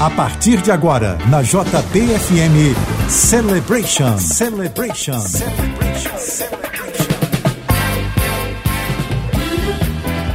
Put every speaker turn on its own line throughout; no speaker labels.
A partir de agora, na JBFM Celebration. Celebration. Celebration.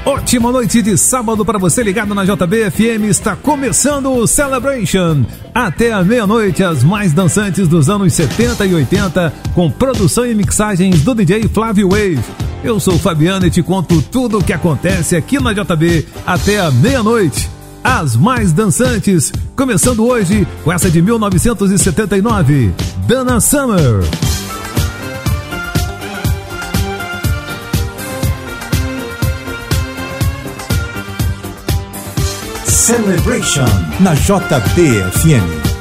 Ótima noite de sábado para você ligado na JBFM. Está começando o Celebration. Até a meia-noite, as mais dançantes dos anos 70 e 80, com produção e mixagens do DJ Flávio Wave. Eu sou Fabiano e te conto tudo o que acontece aqui na JB até a meia-noite as mais dançantes, começando hoje com essa de 1979, Dana Summer.
Celebration na JBFM.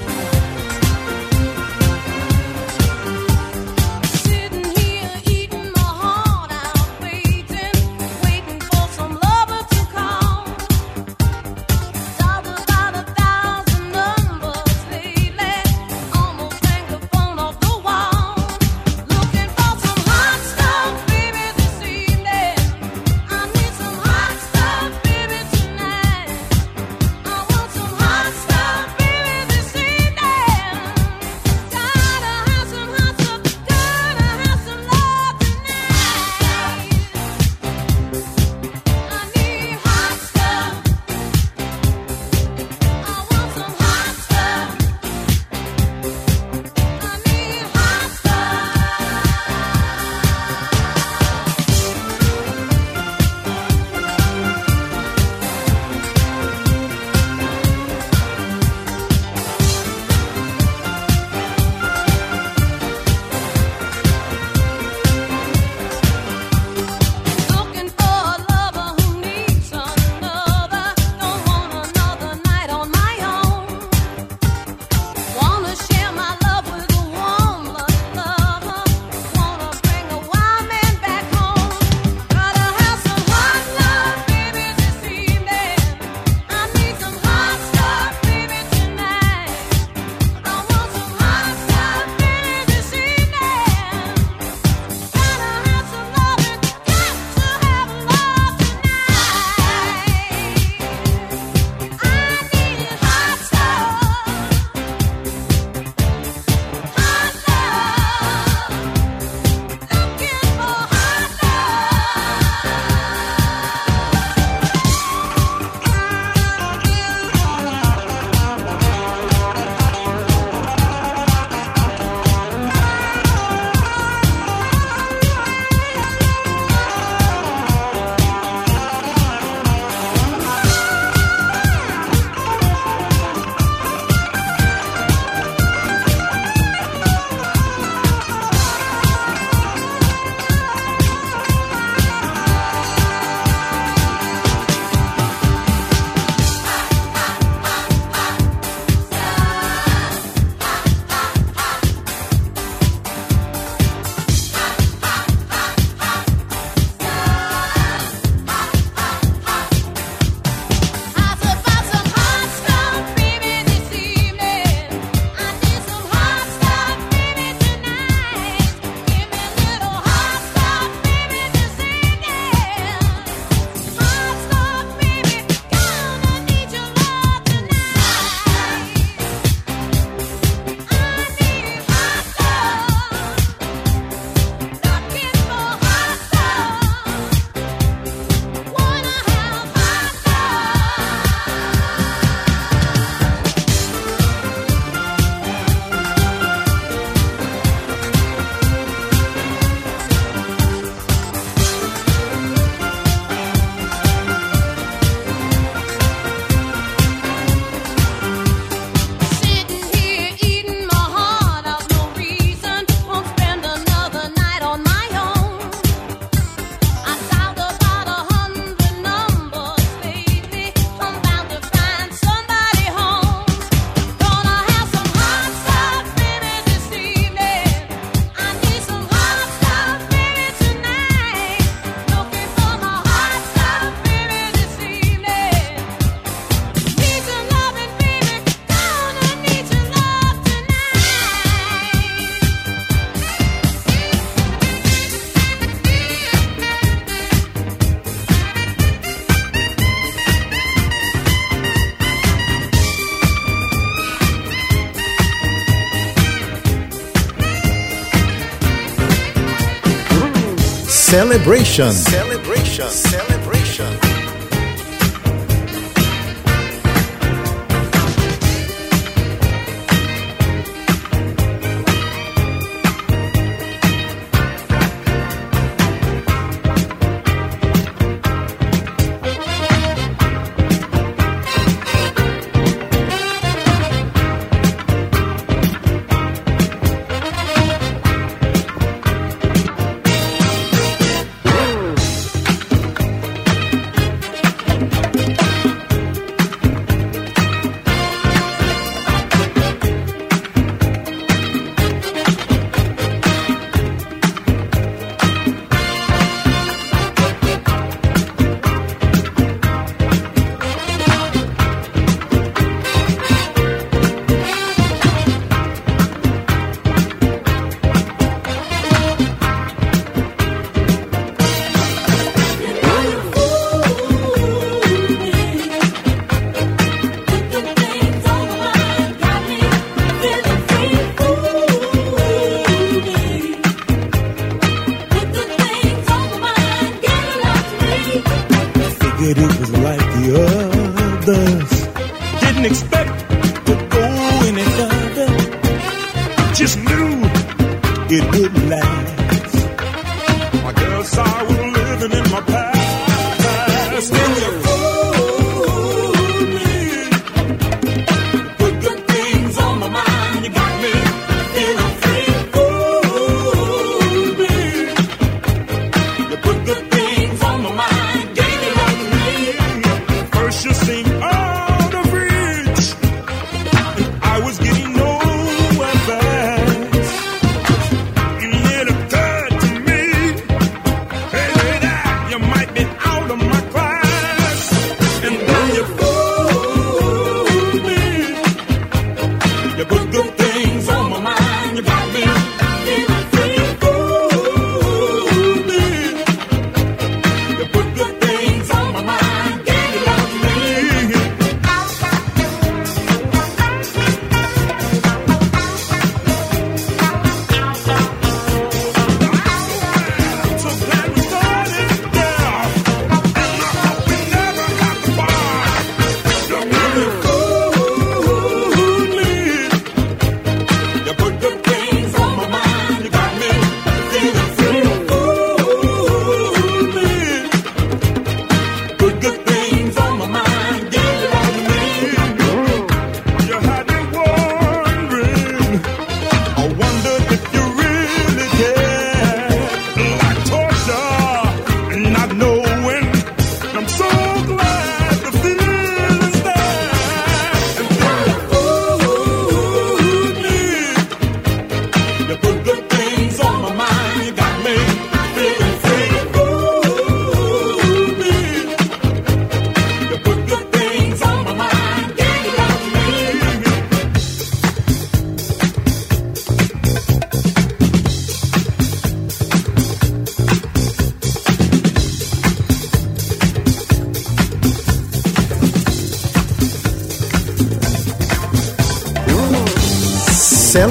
Celebration. Celebration.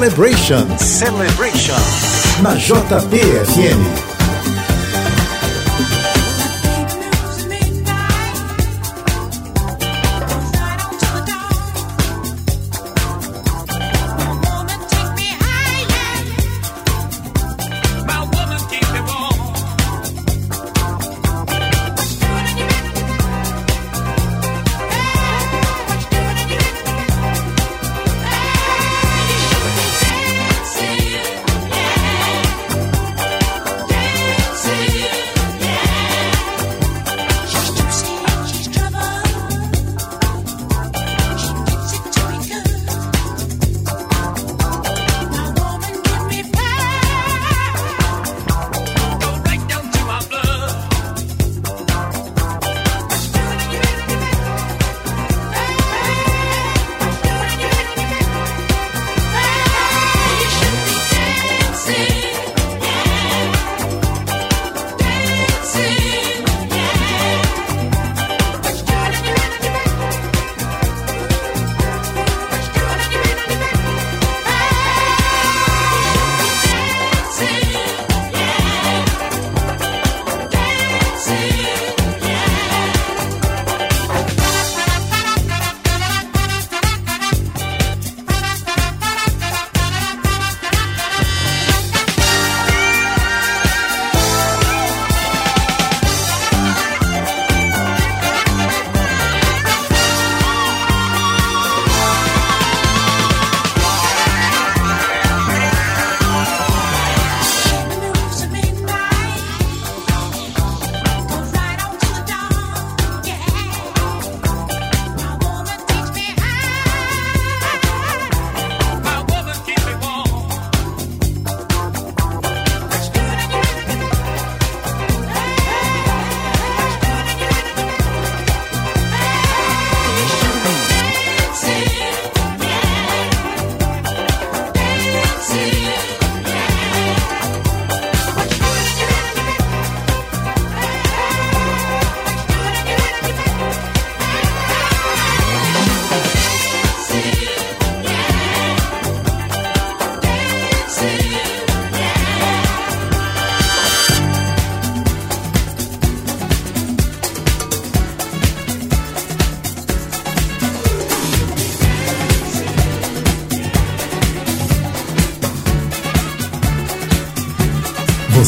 Celebration. Celebration. Na JBFM.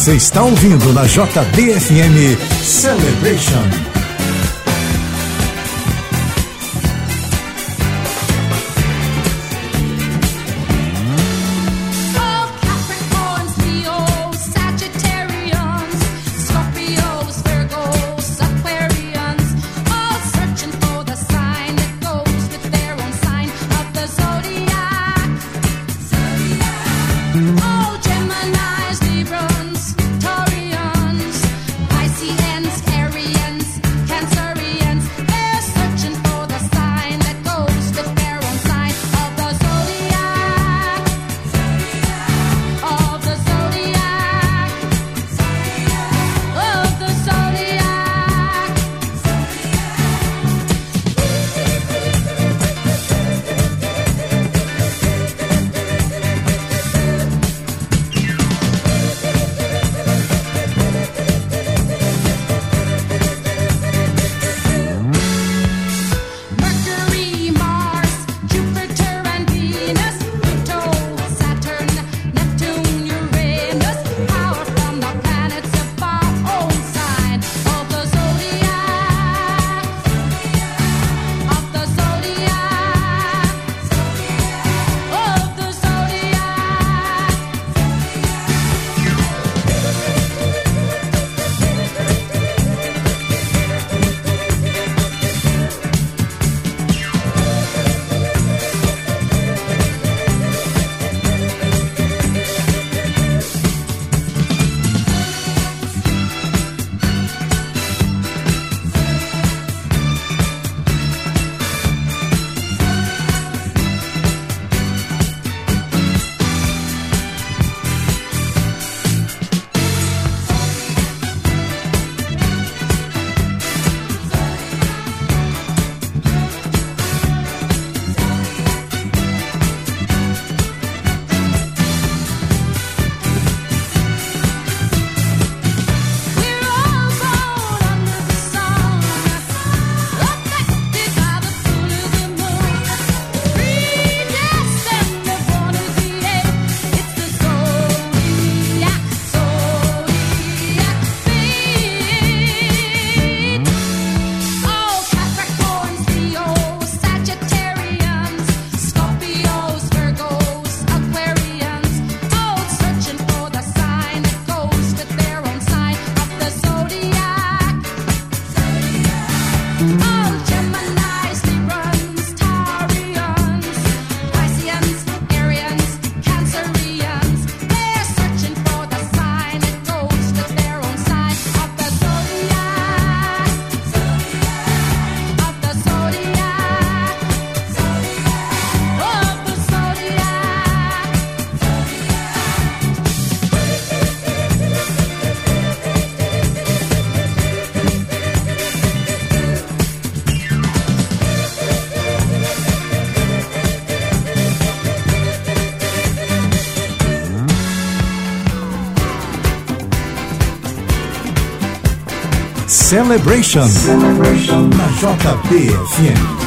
Você está ouvindo na JBFM Celebration. Celebration, Celebration. na JBFM.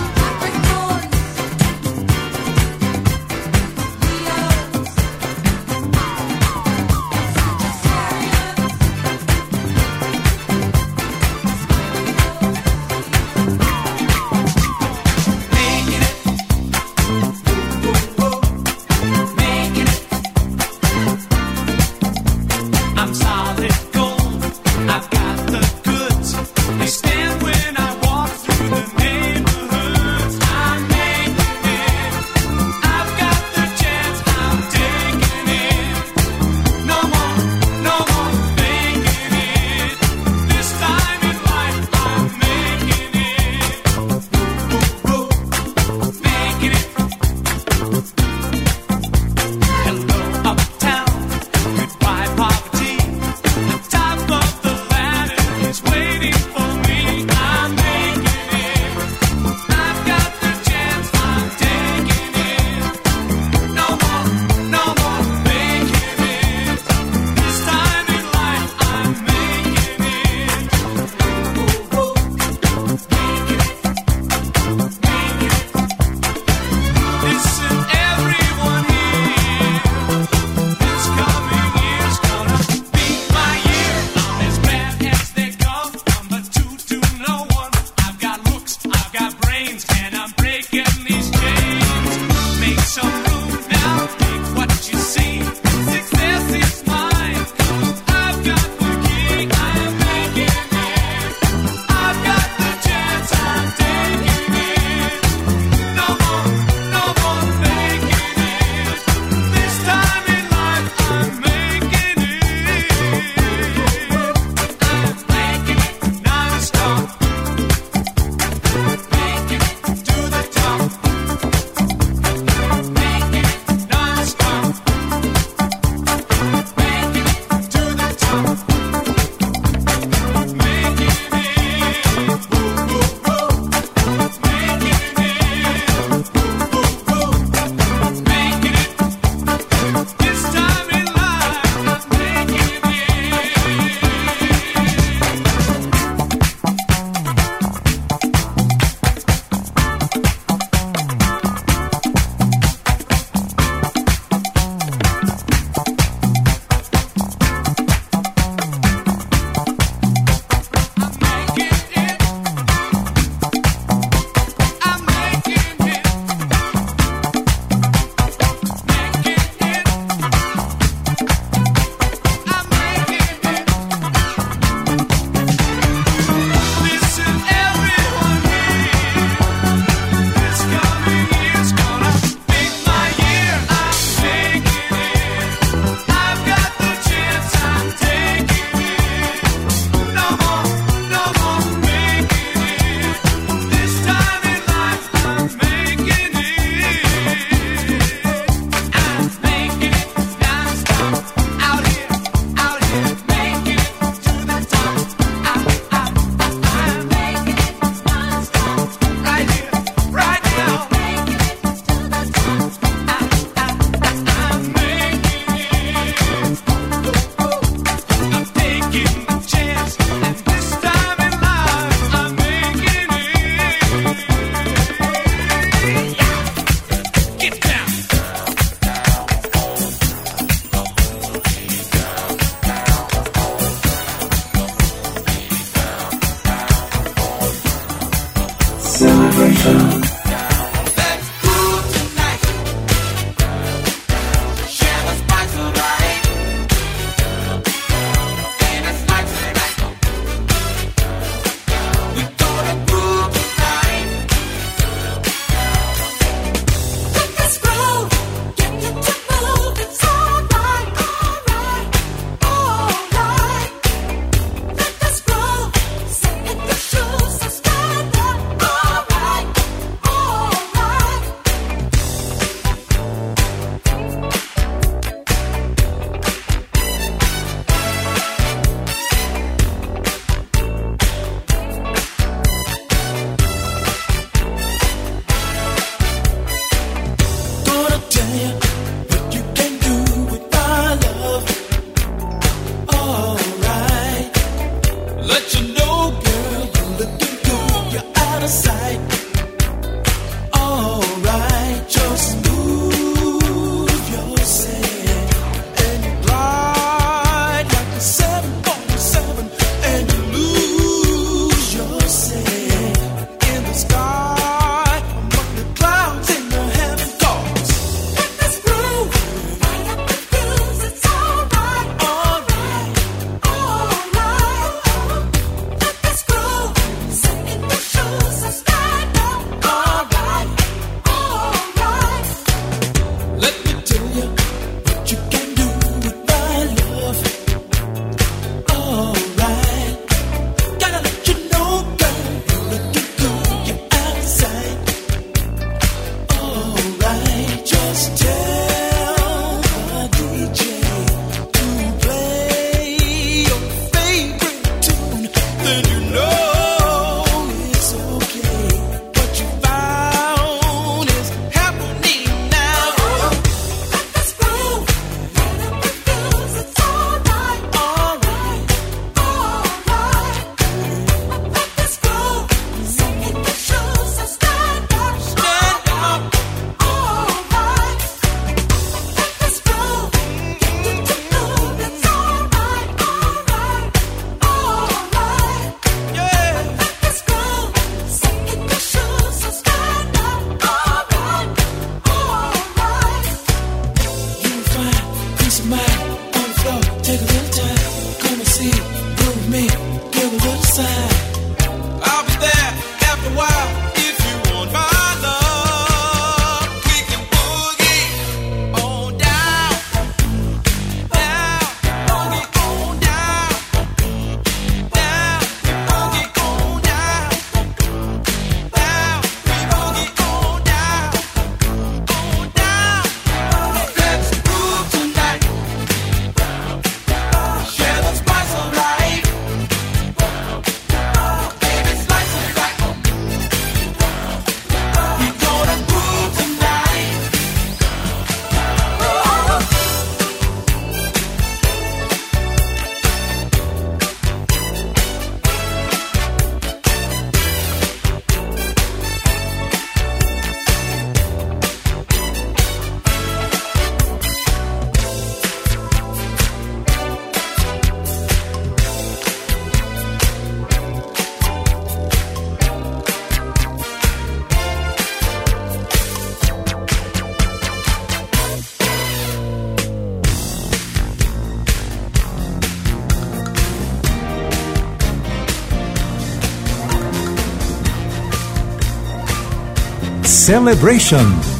Celebration.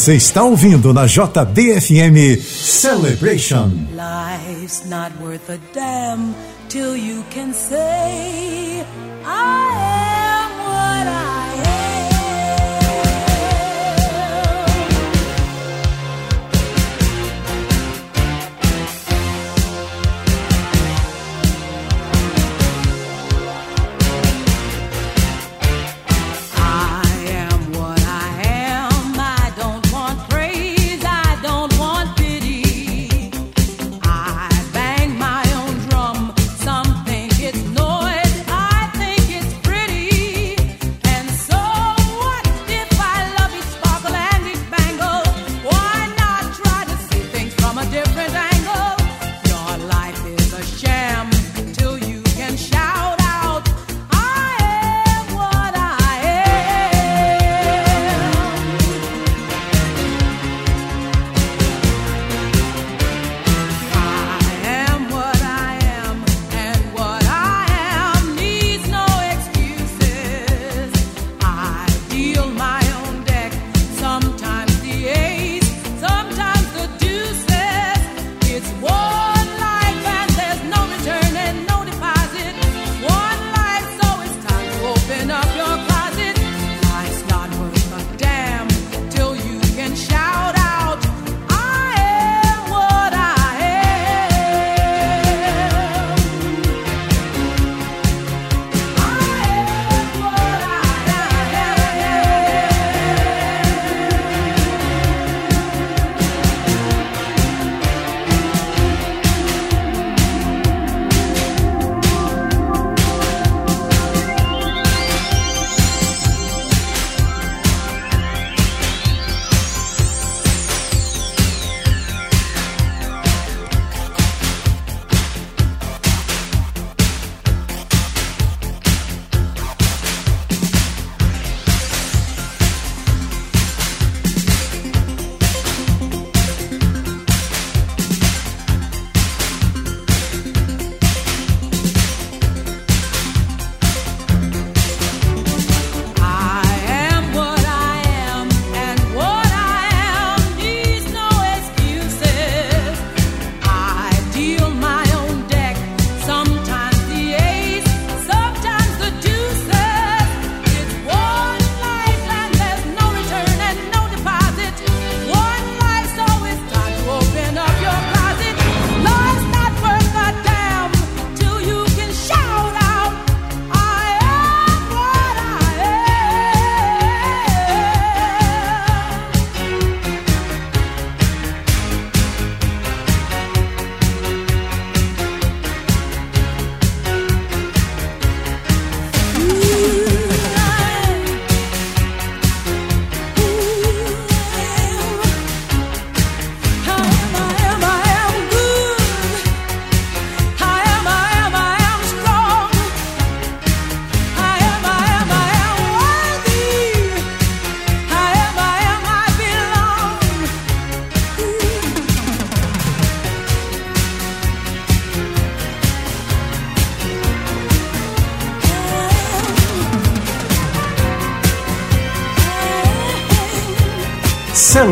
Você está ouvindo na JBFM Celebration. Life's not worth a damn till you can say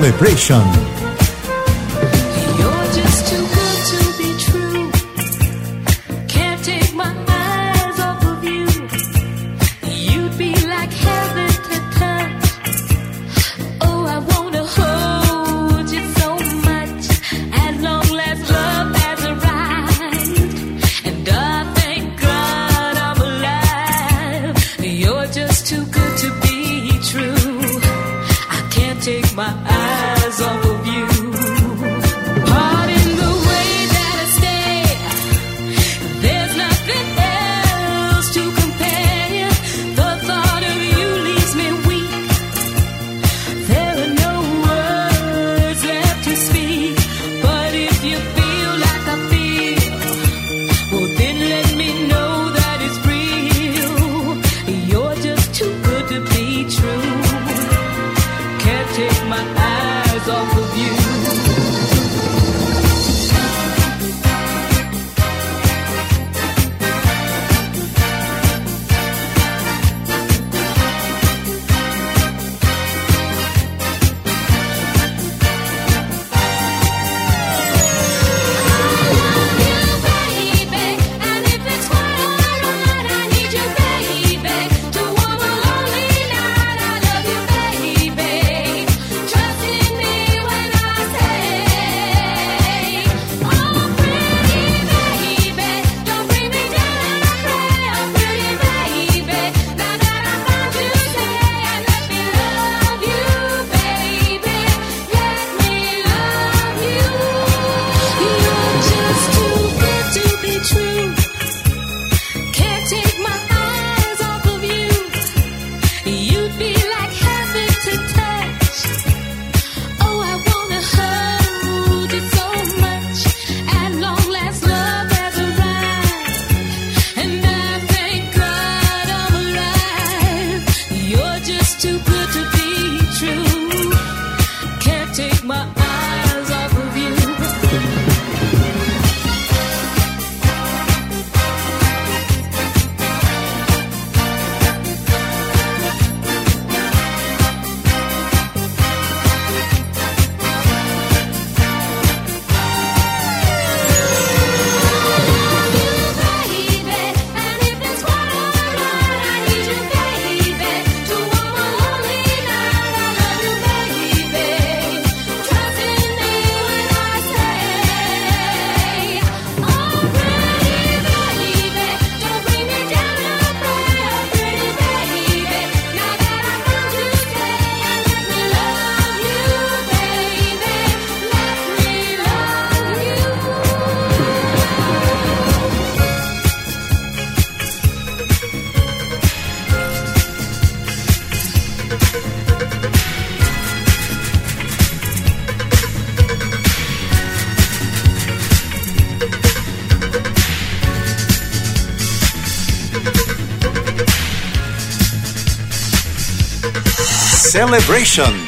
Celebration. Celebration.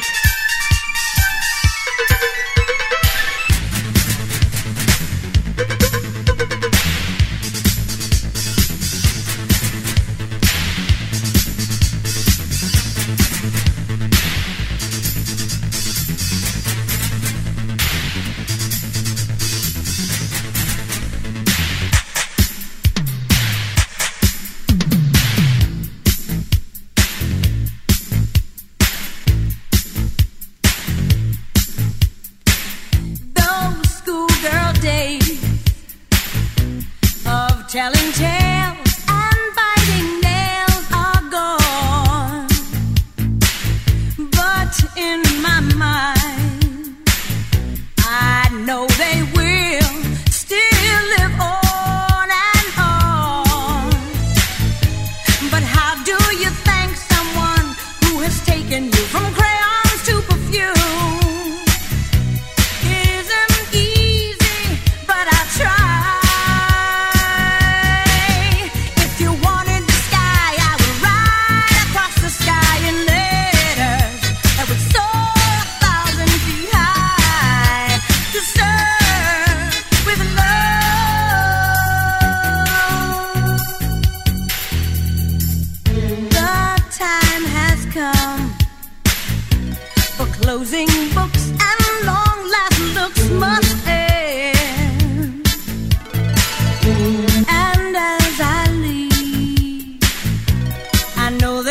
Celebration.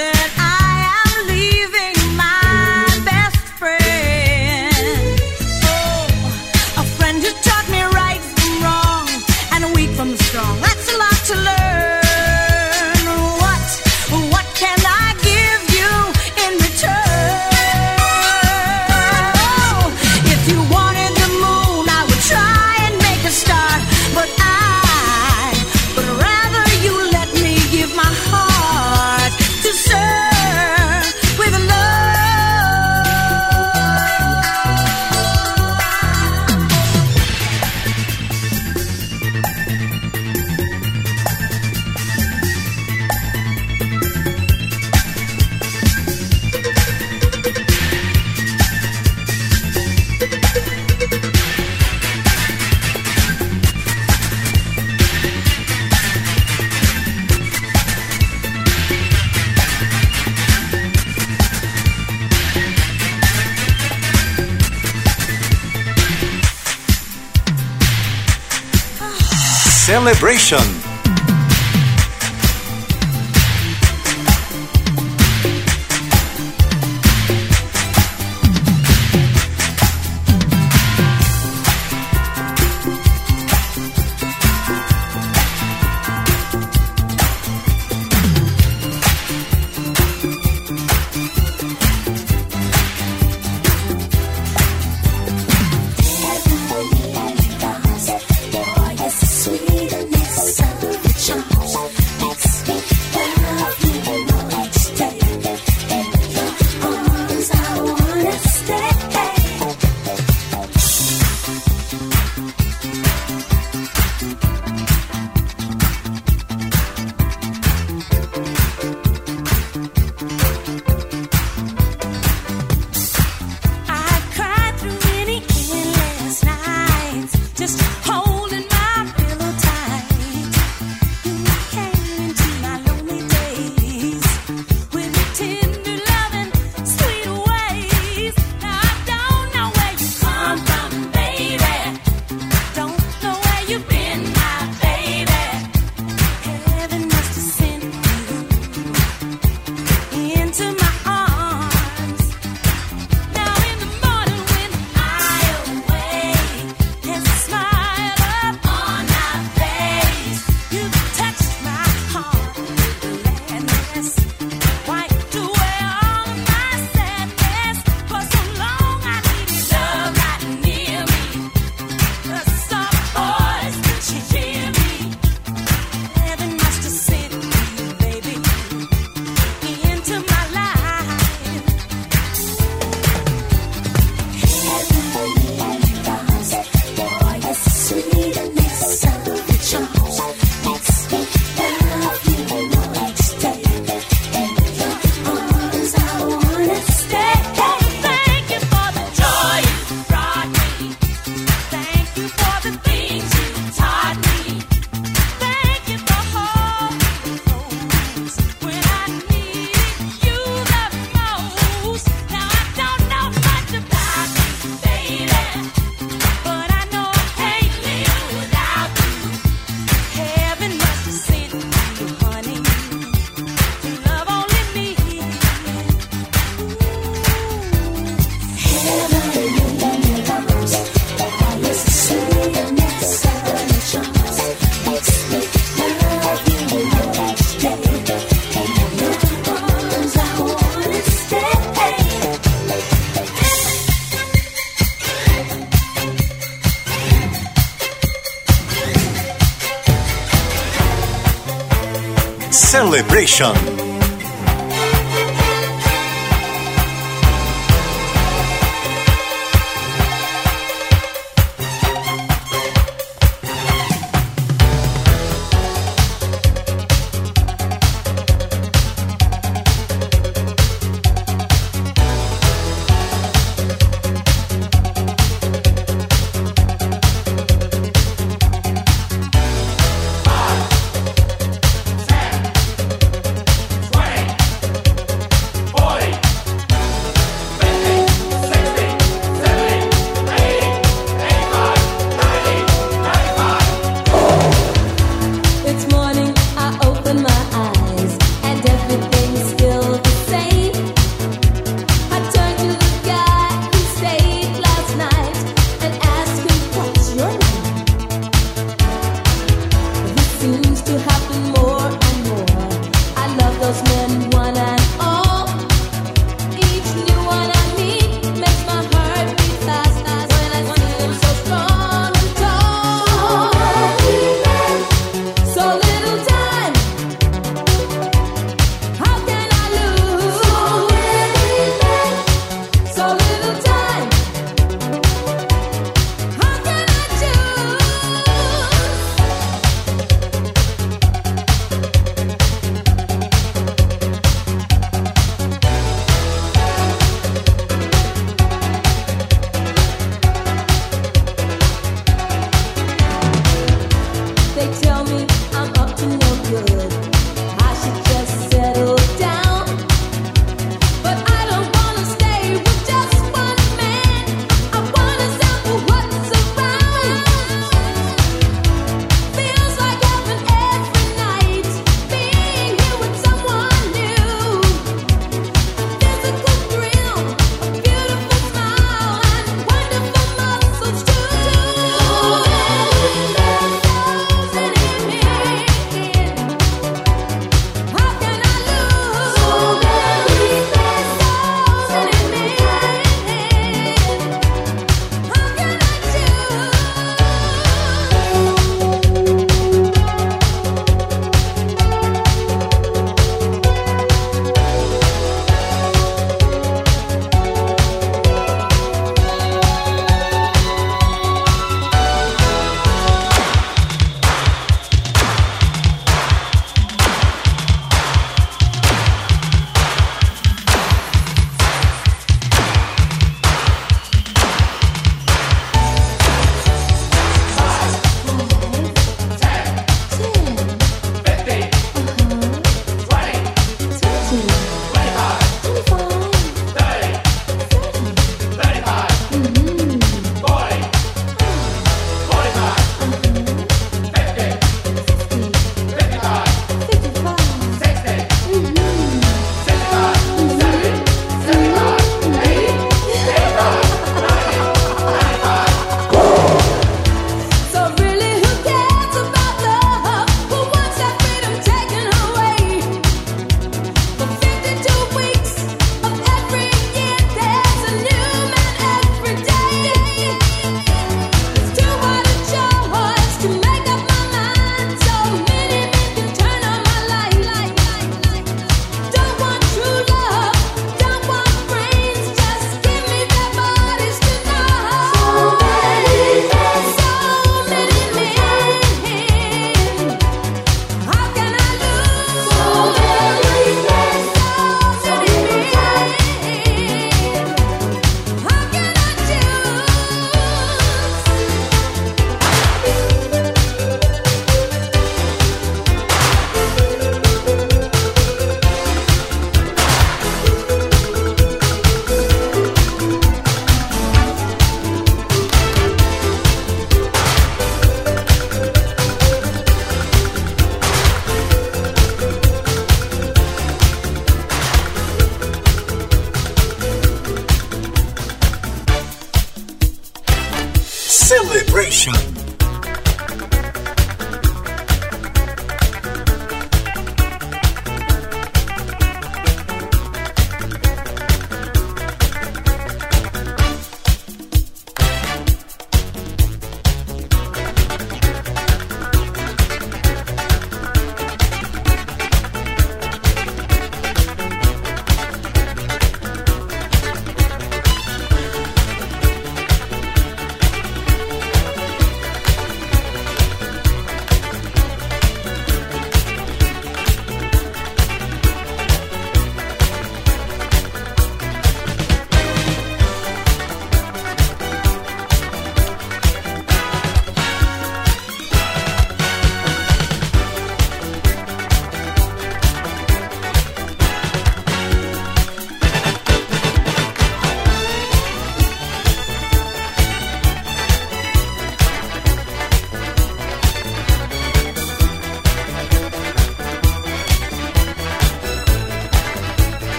Celebration.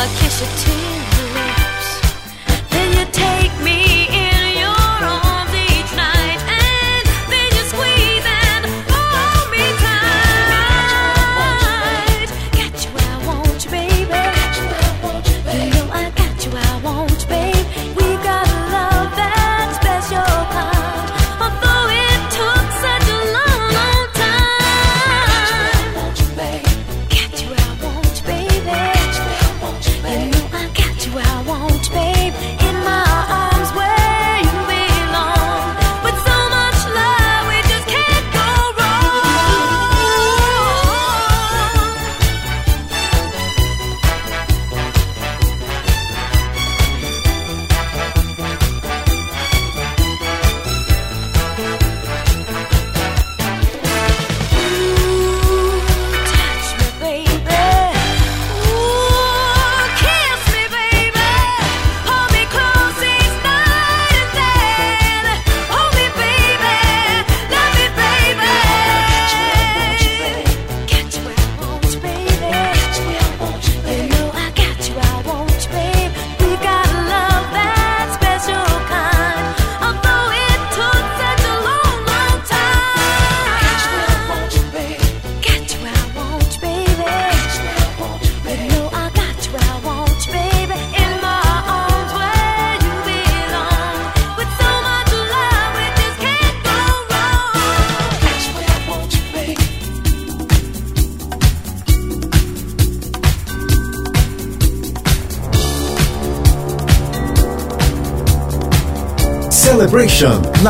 Celebration na JBFM. Celebration.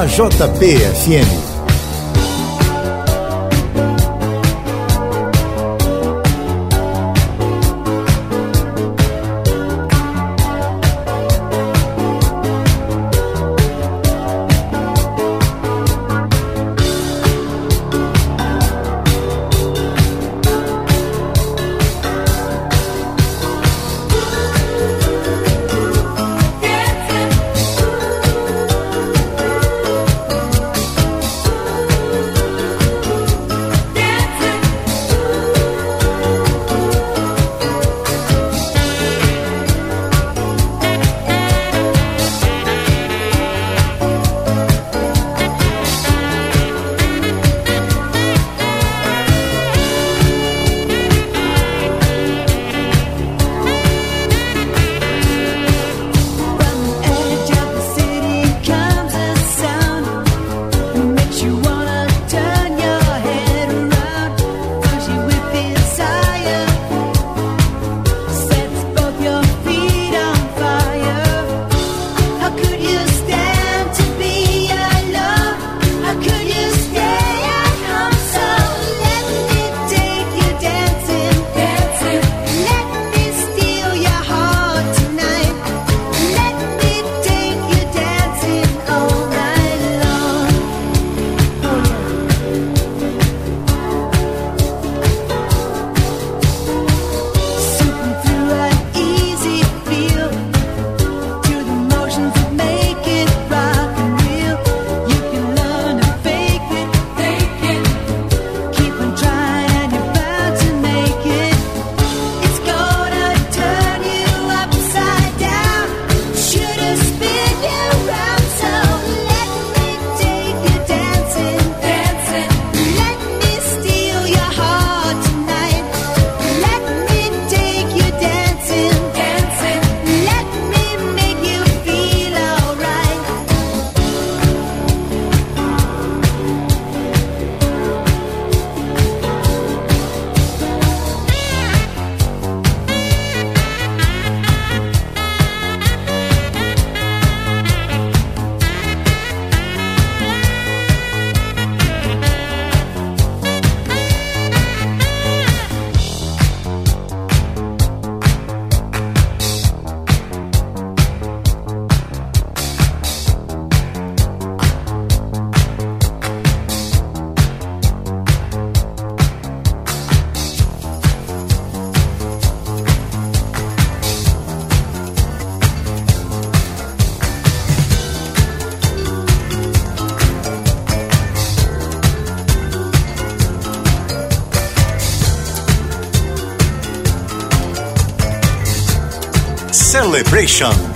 Mil novecentos Nation.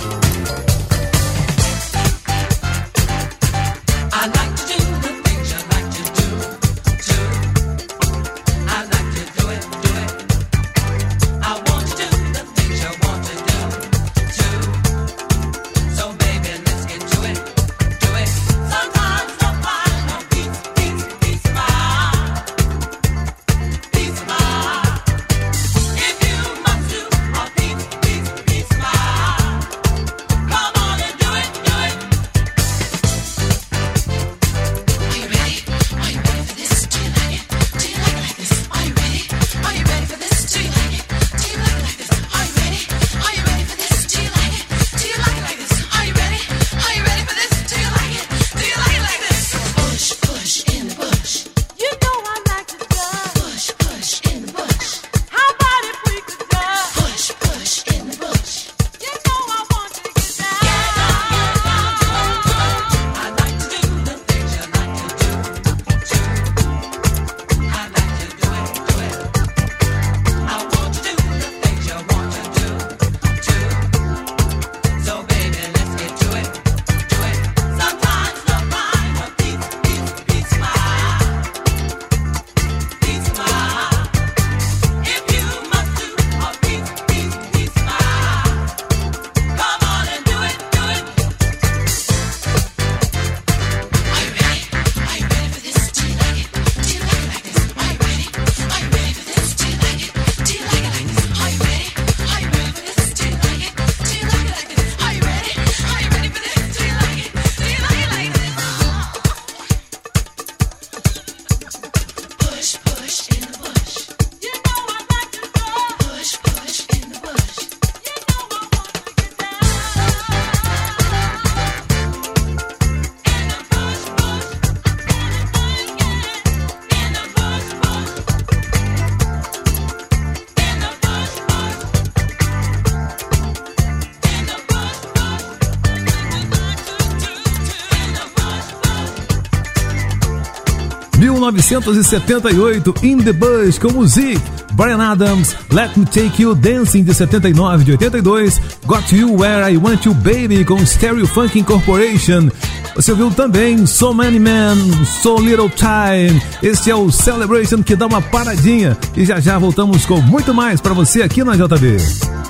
1978, In the Bush com Music, Brian Adams, Let Me Take You Dancing de 79 de 82, Got You Where I Want You Baby com Stereo Funk Incorporation. Você ouviu também So Many Men, So Little Time. Este é o Celebration que dá uma paradinha e já já voltamos com muito mais para você aqui na JB.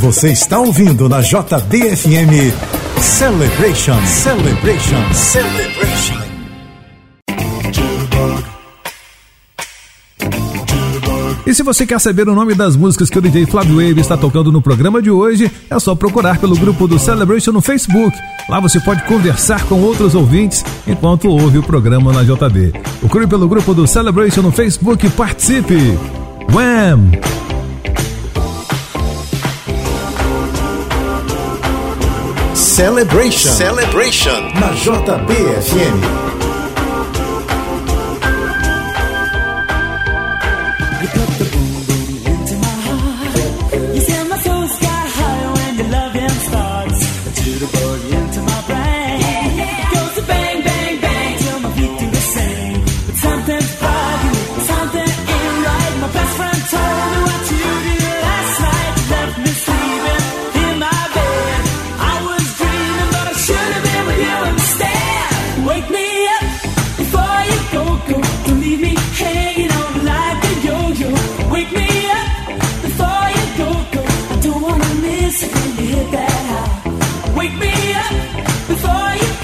Você está ouvindo na JBFM Celebration, Celebration, Celebration.
E se você quer saber o nome das músicas que o DJ Flávio Wave está tocando no programa de hoje, é só procurar pelo grupo do Celebration no Facebook. Lá você pode conversar com outros ouvintes enquanto ouve o programa na JB. Procure pelo grupo do Celebration no Facebook e participe. Wham!
Celebration. Celebration. Na JBFM.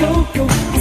Go, go.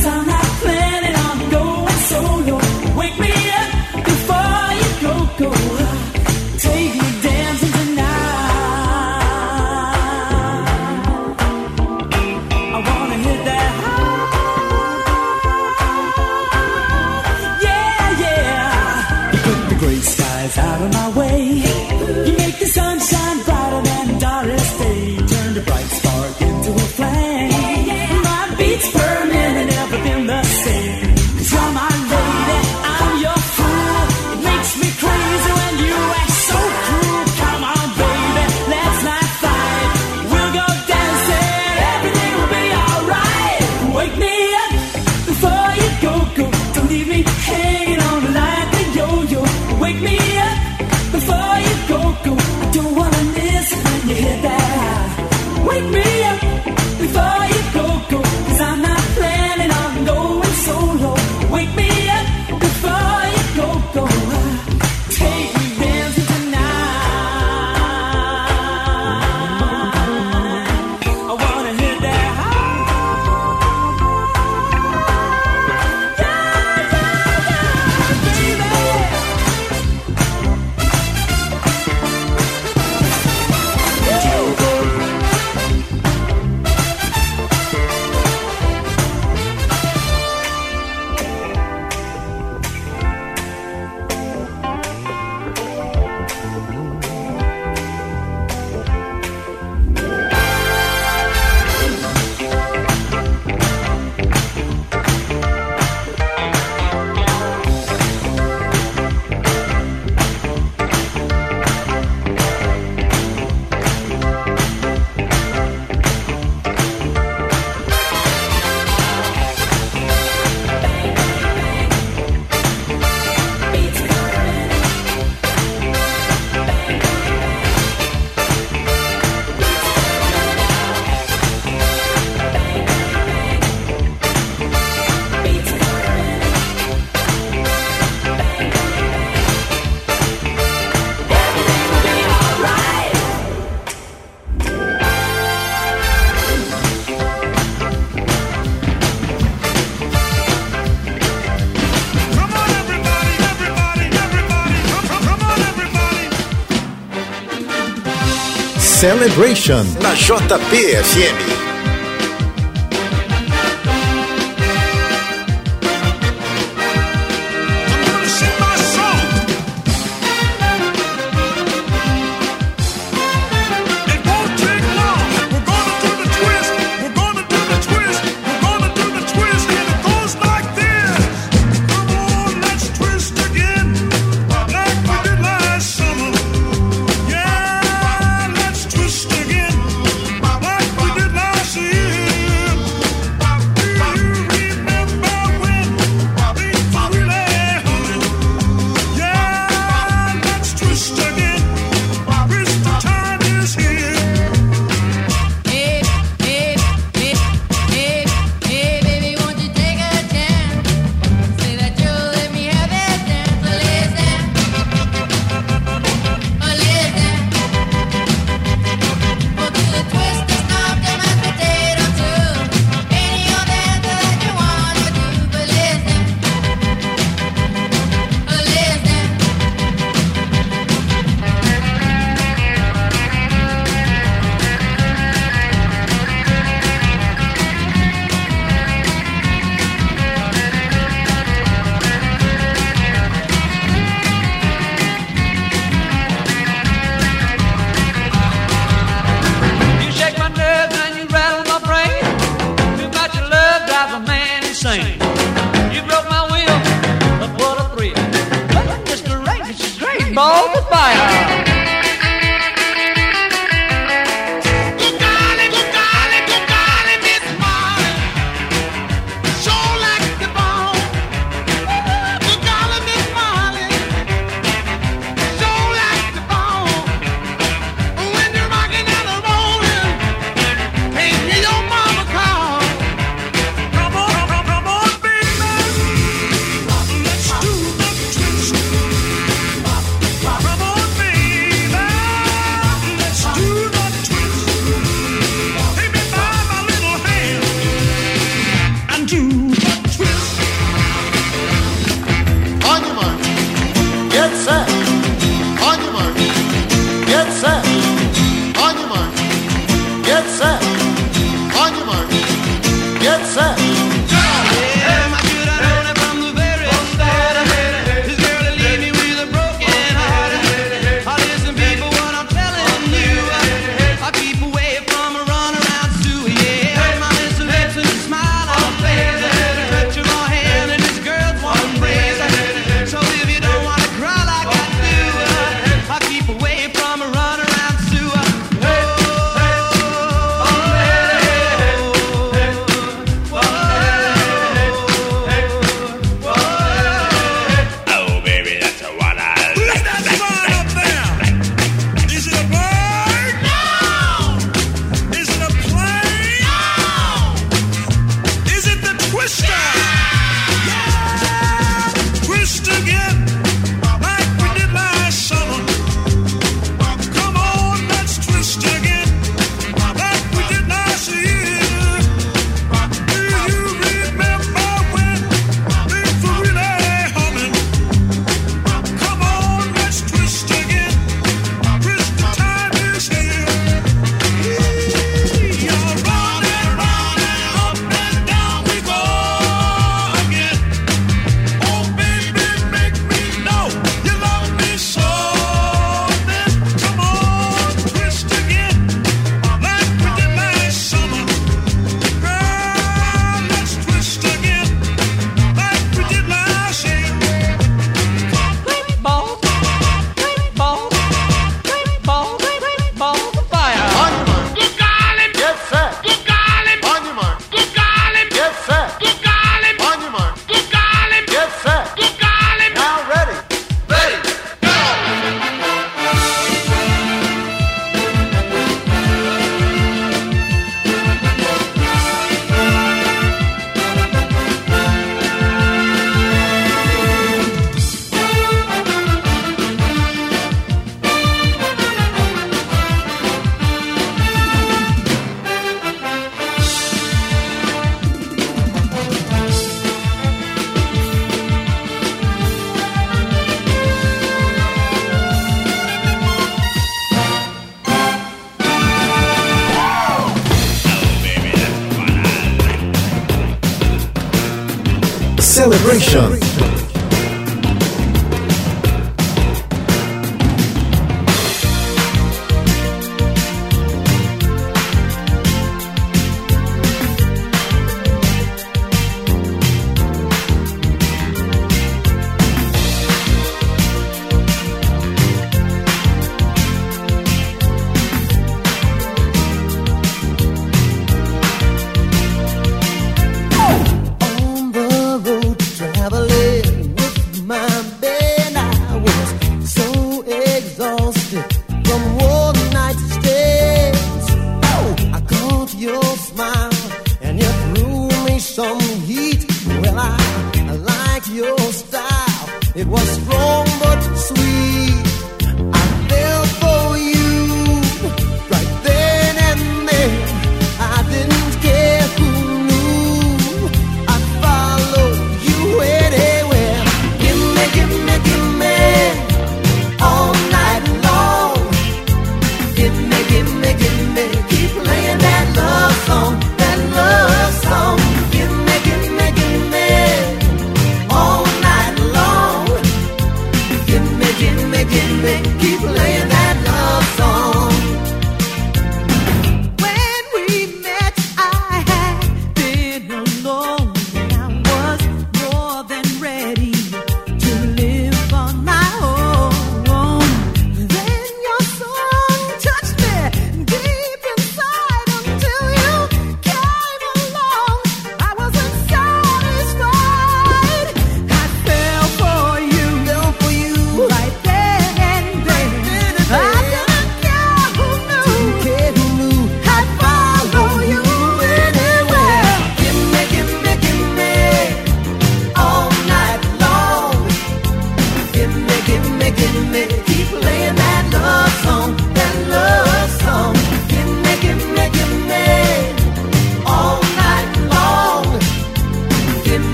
Celebration na JPFM.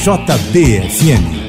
Celebration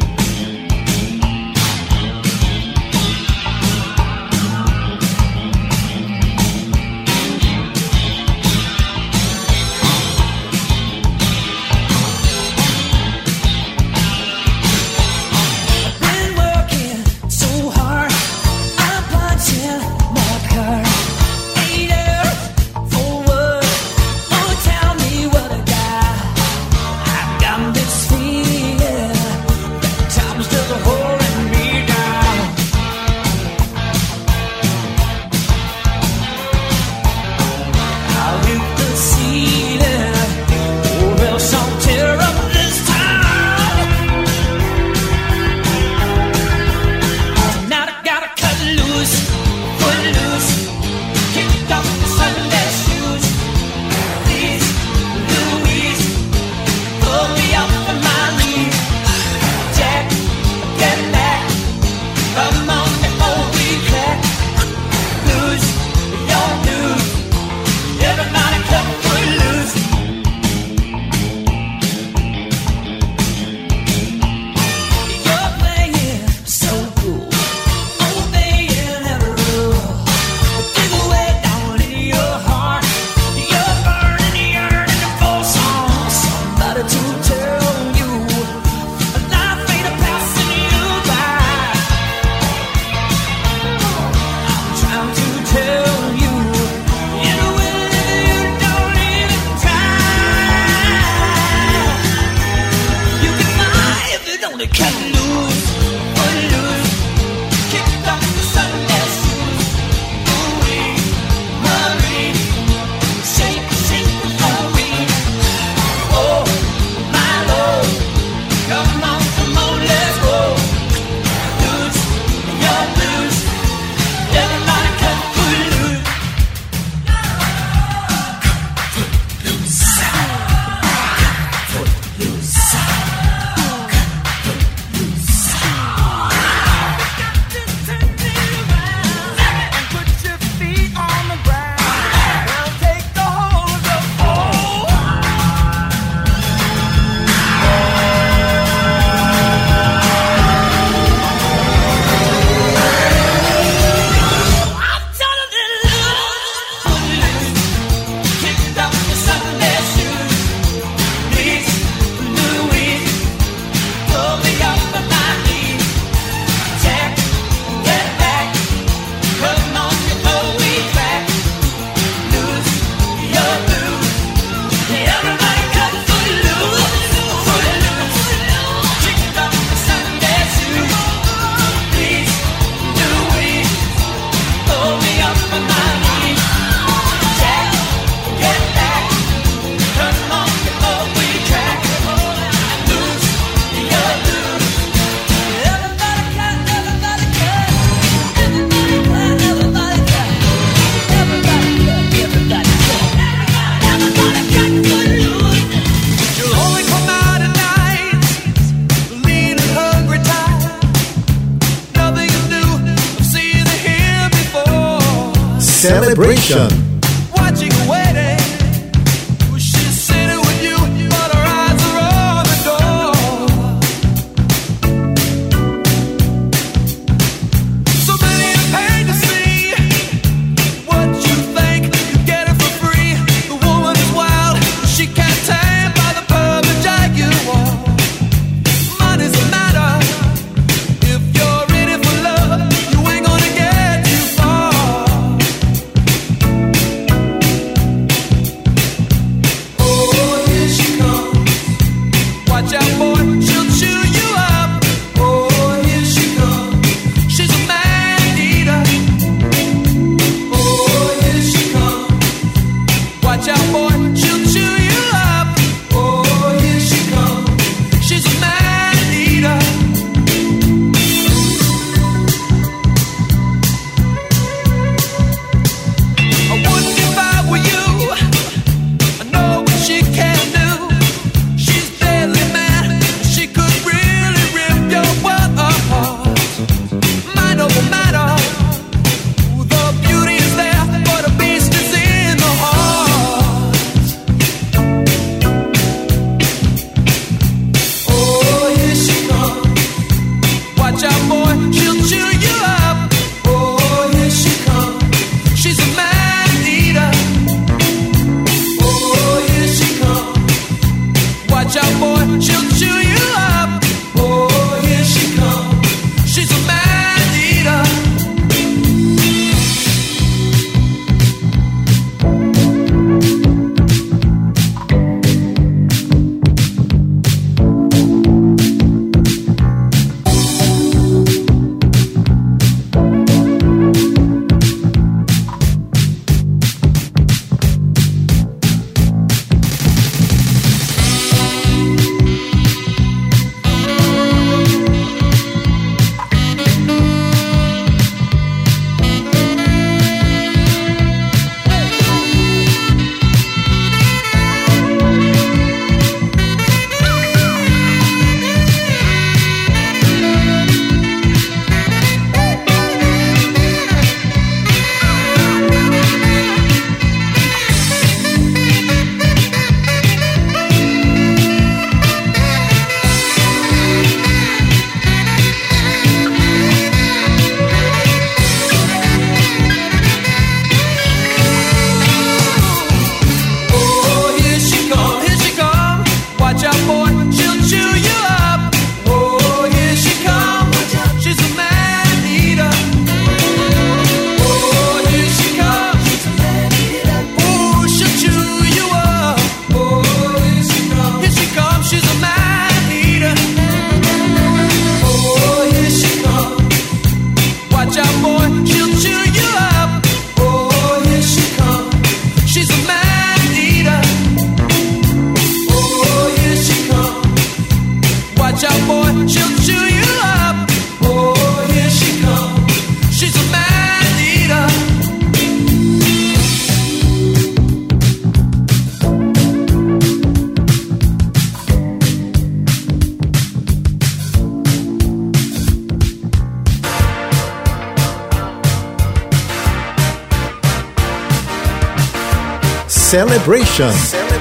celebration.
We're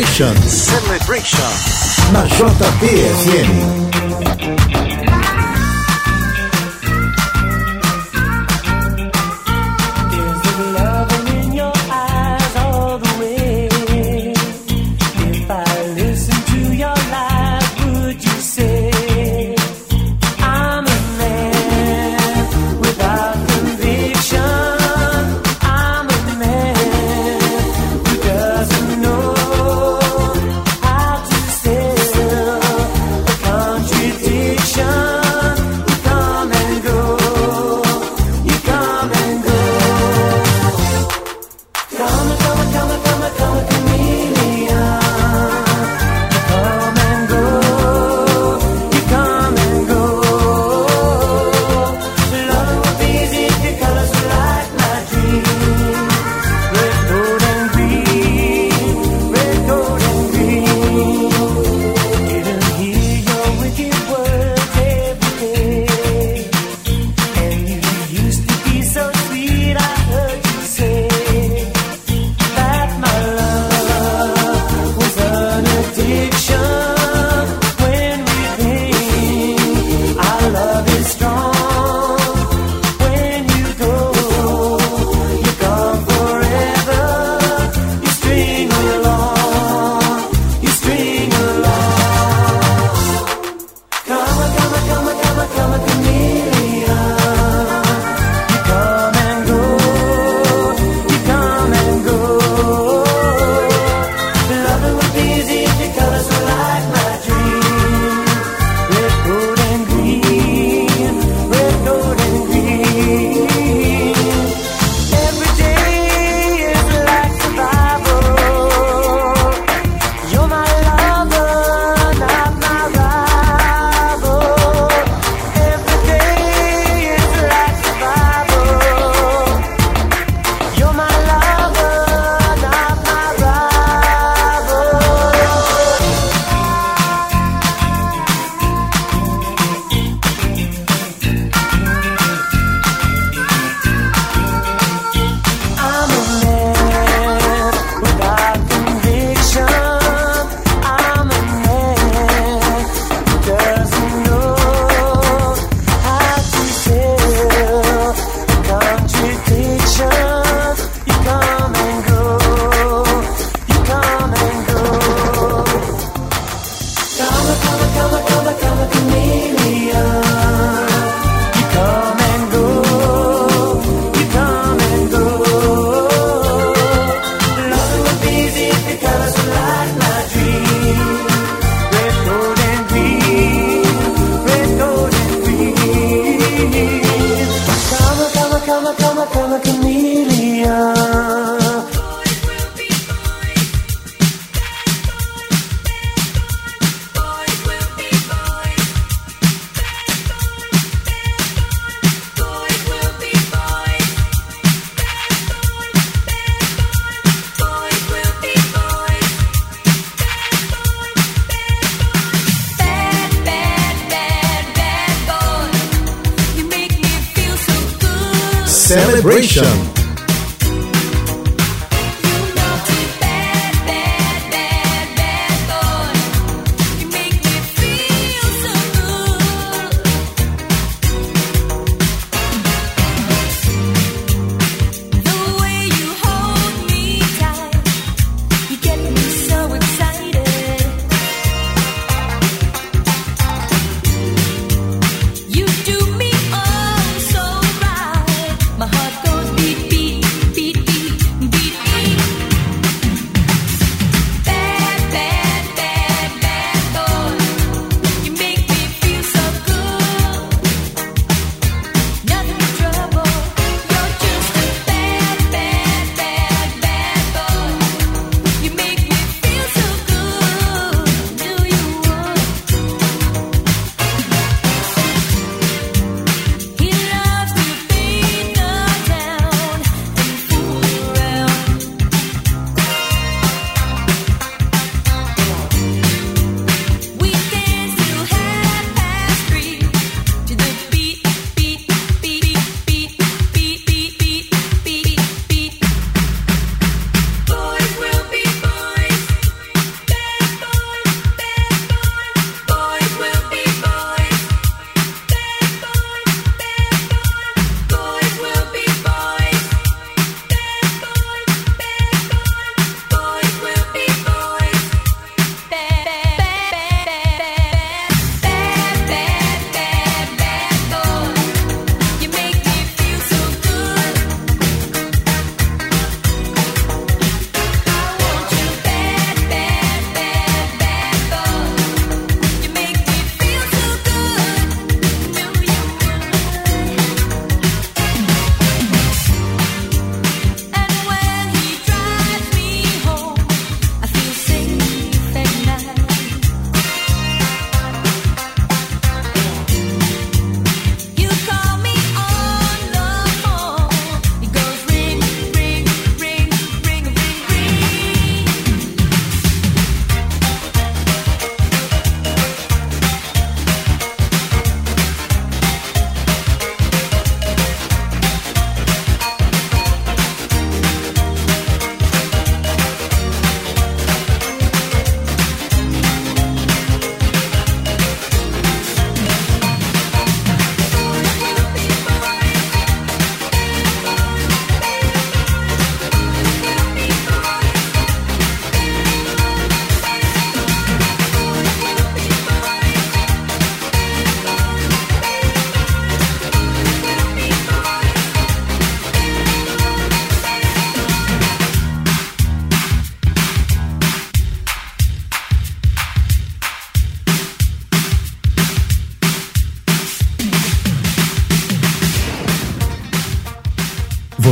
Celebration.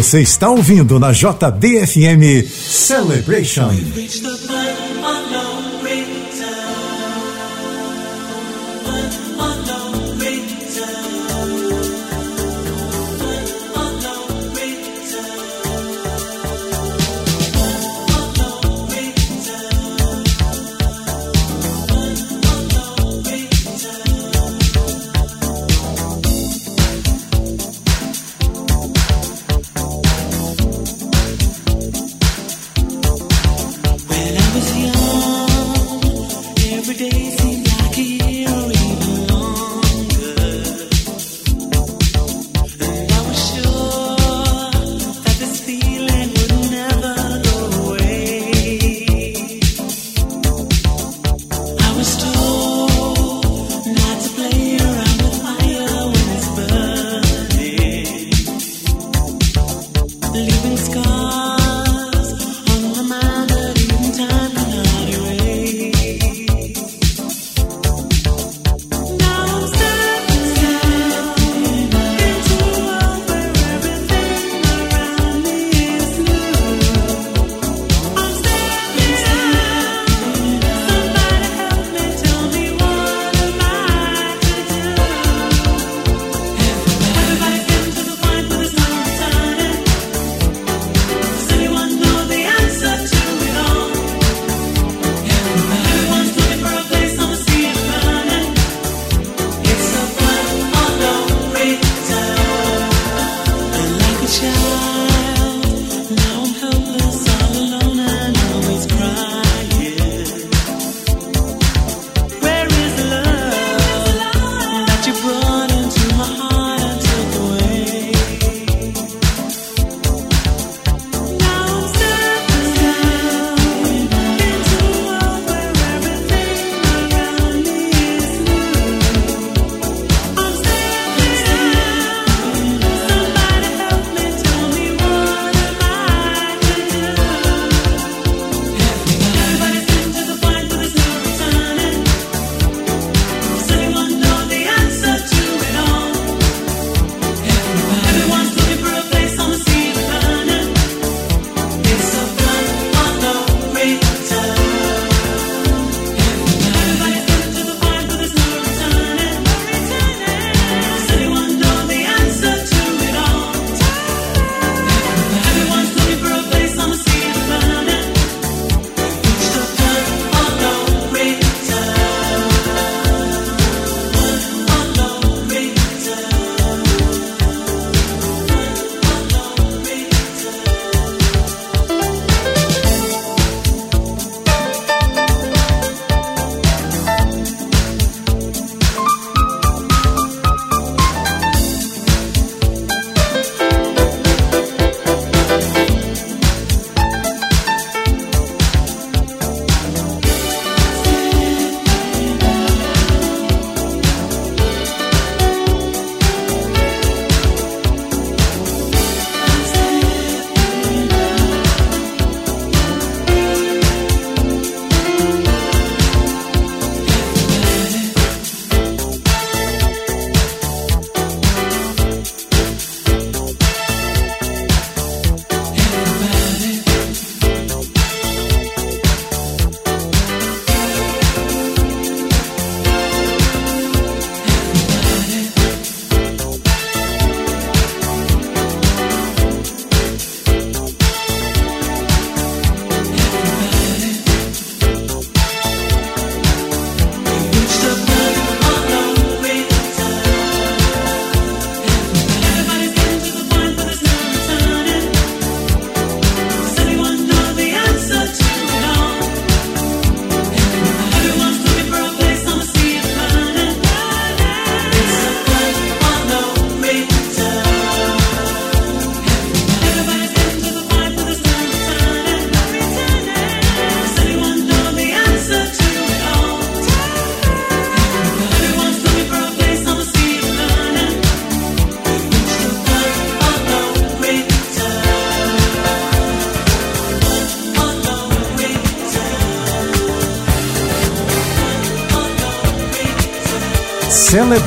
Você está ouvindo na JBFM Celebration.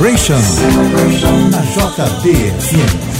Celebration, na JBFM.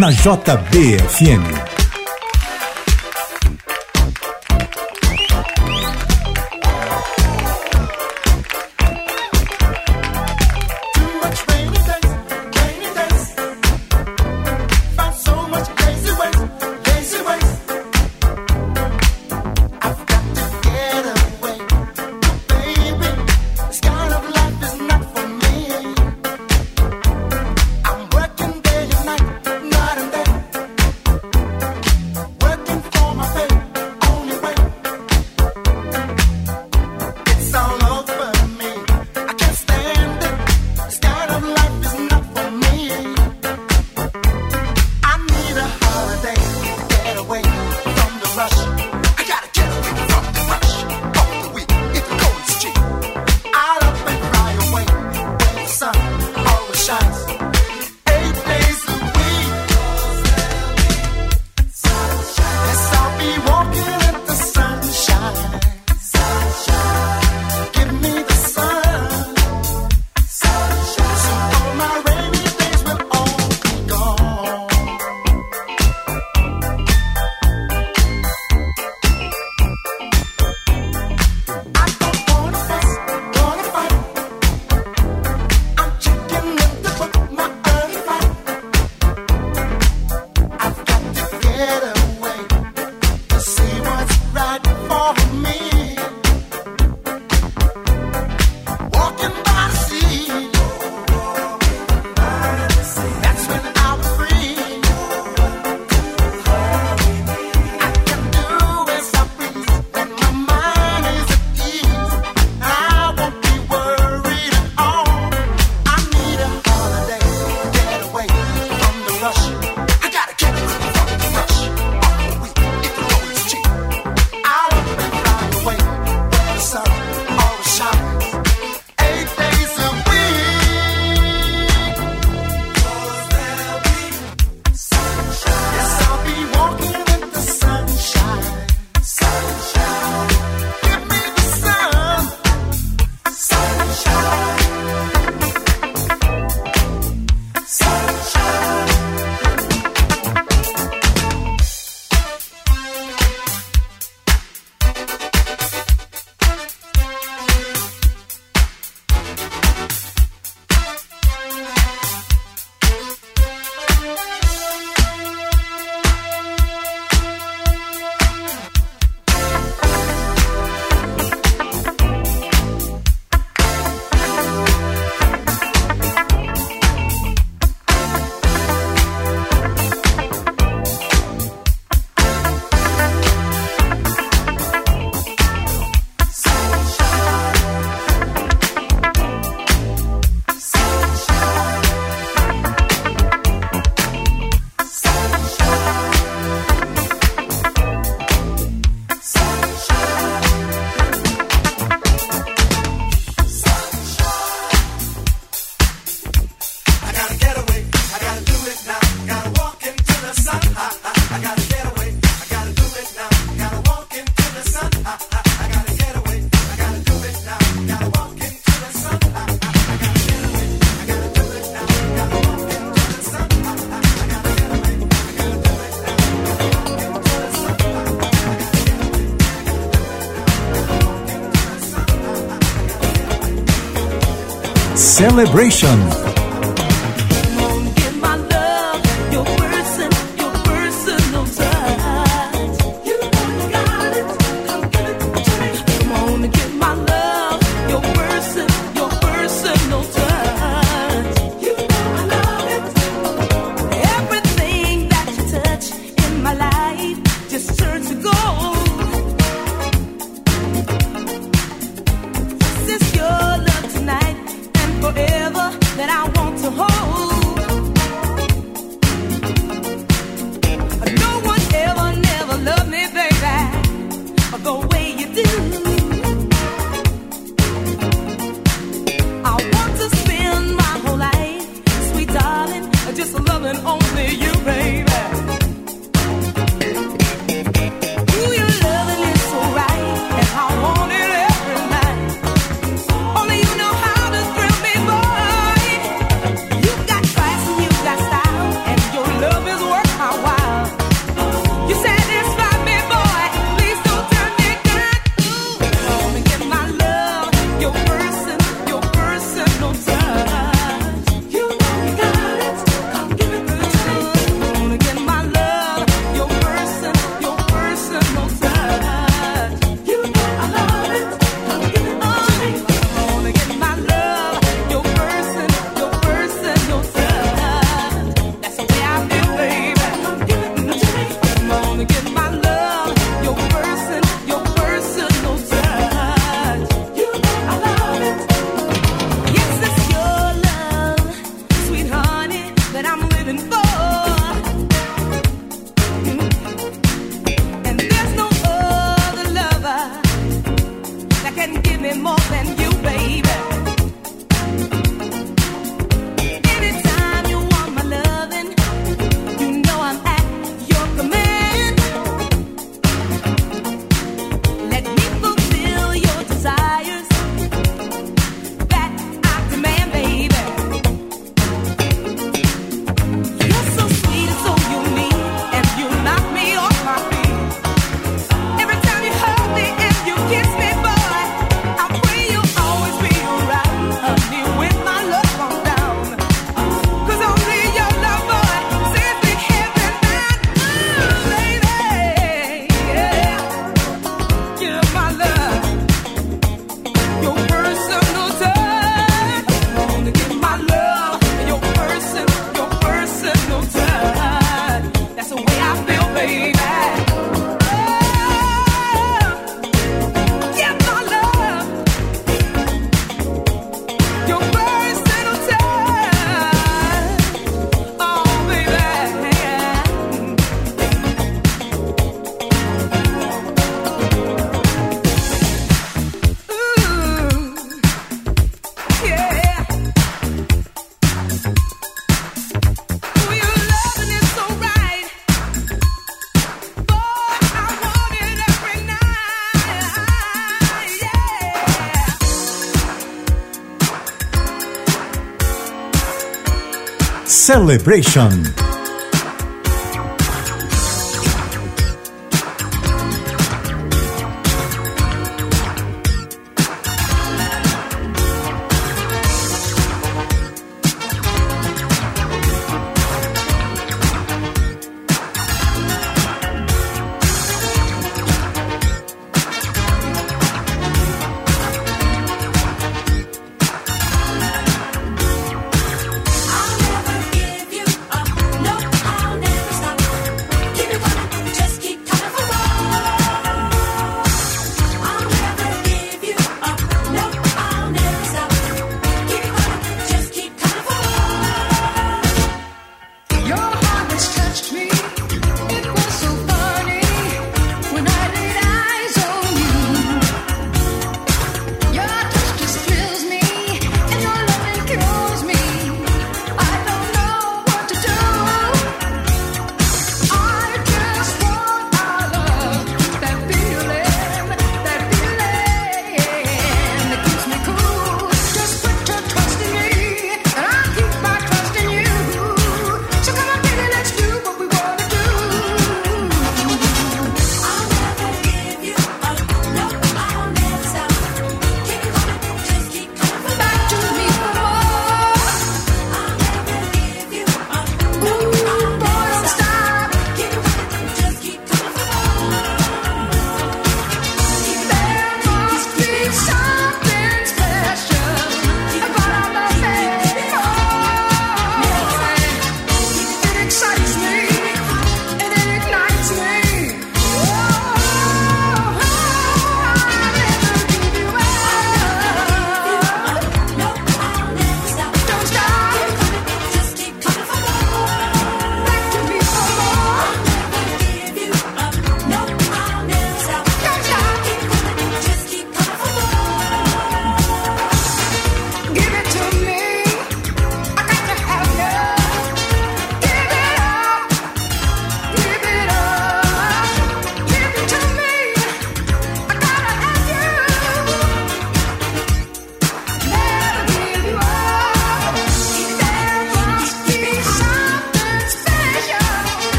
Na JBFM. Celebration.
Celebration.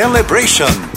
Celebration.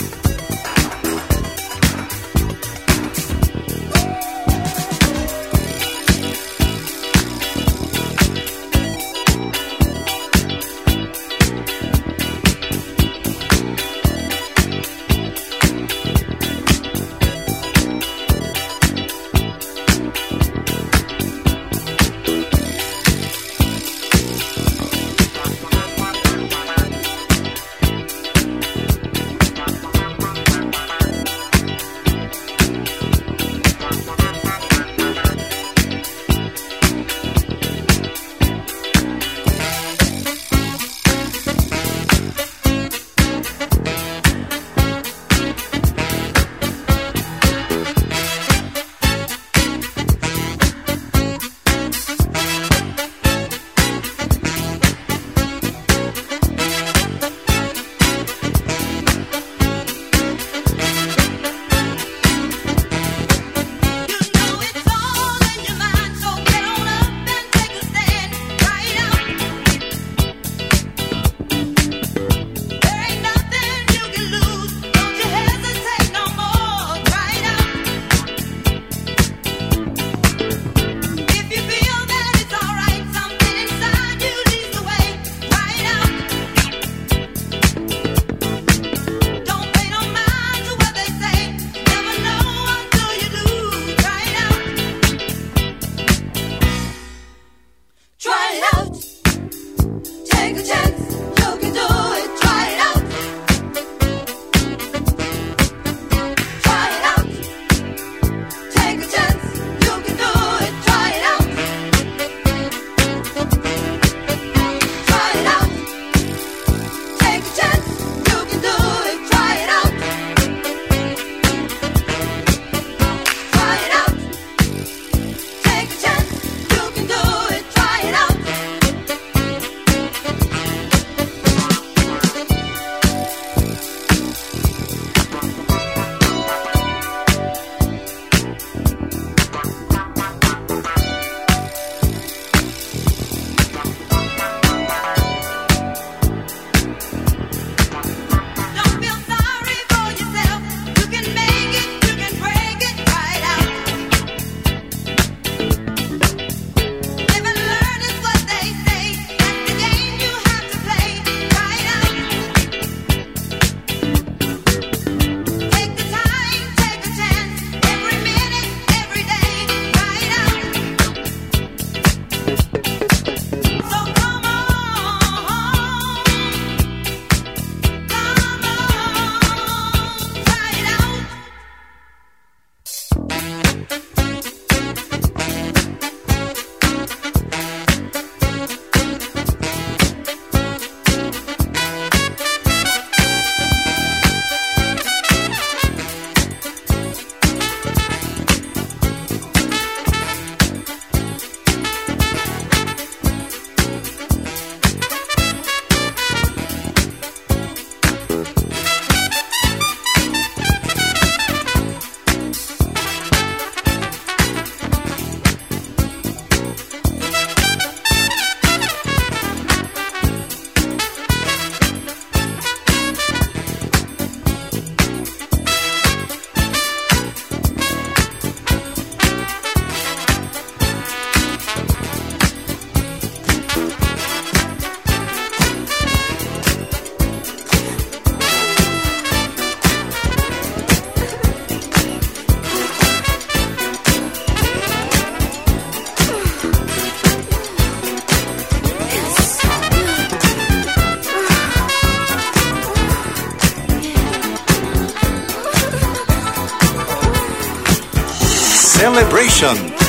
Celebration.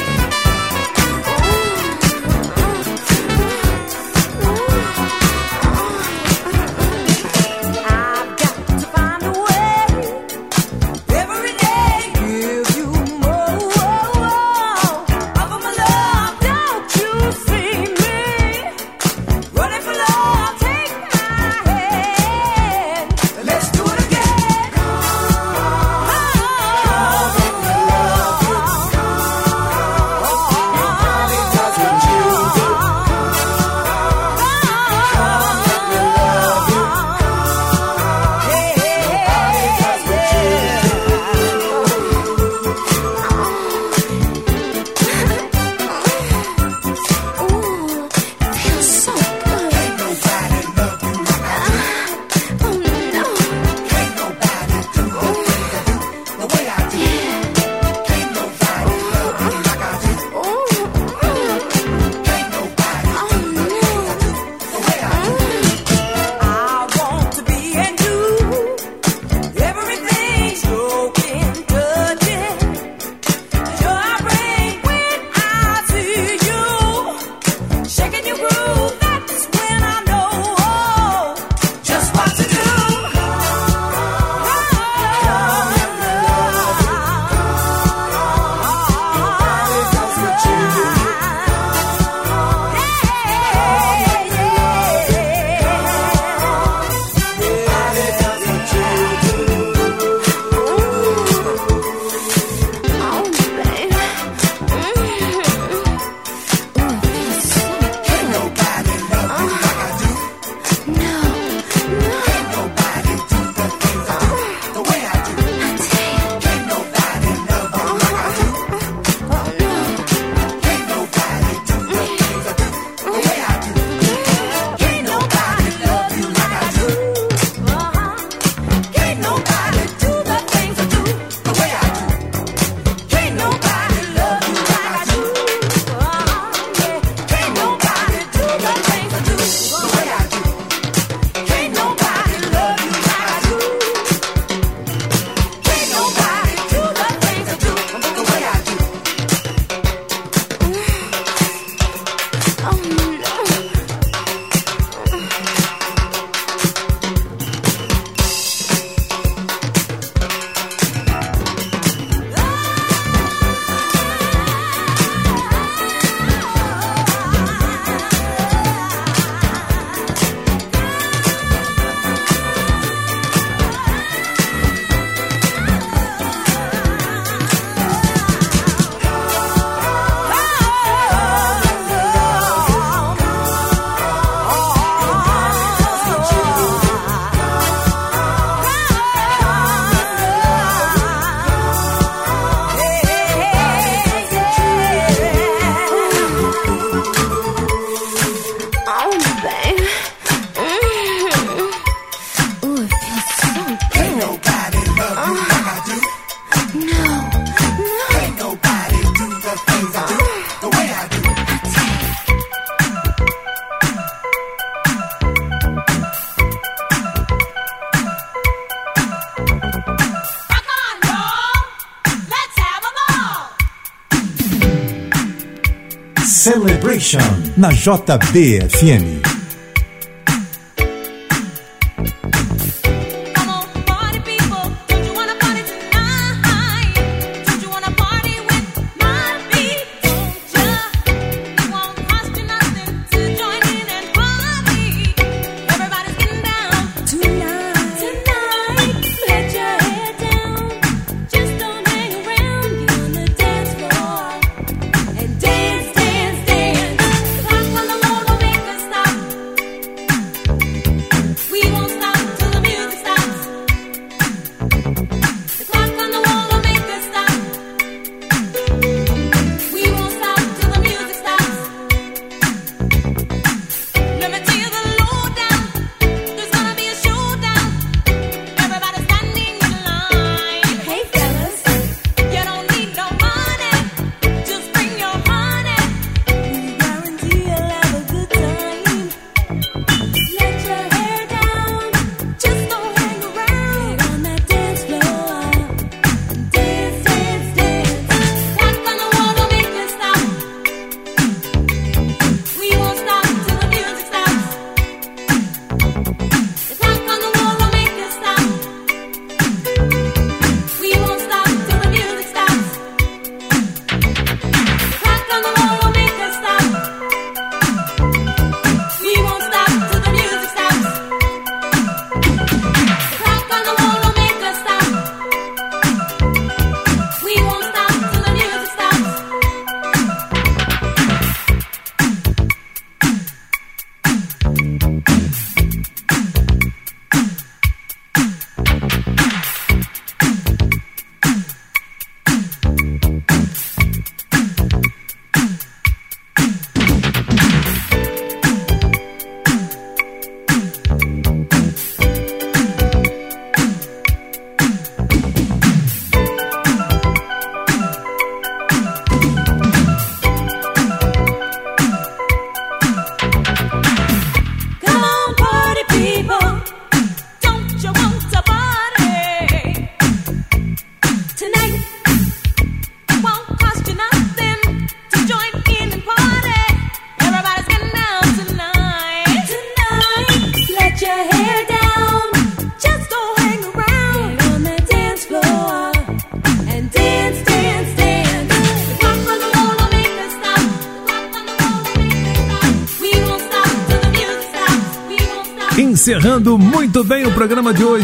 Na JBFM.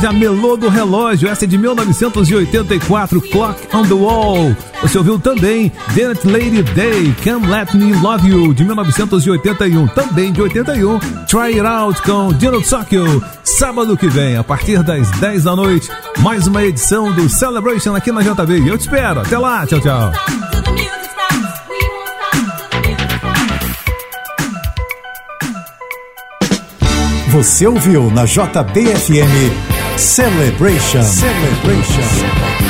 A Melô do Relógio, essa é de 1984, Clock on the Wall. Você ouviu também Dance Lady Day, Come Let Me Love You, de 1981, também de 81, Try It Out com Dino Tsokyo. Sábado que vem, a partir das 10 da noite, mais uma edição do Celebration aqui na JB. Eu te espero, até lá, tchau, tchau.
Você ouviu na JBFM Celebration. Celebration.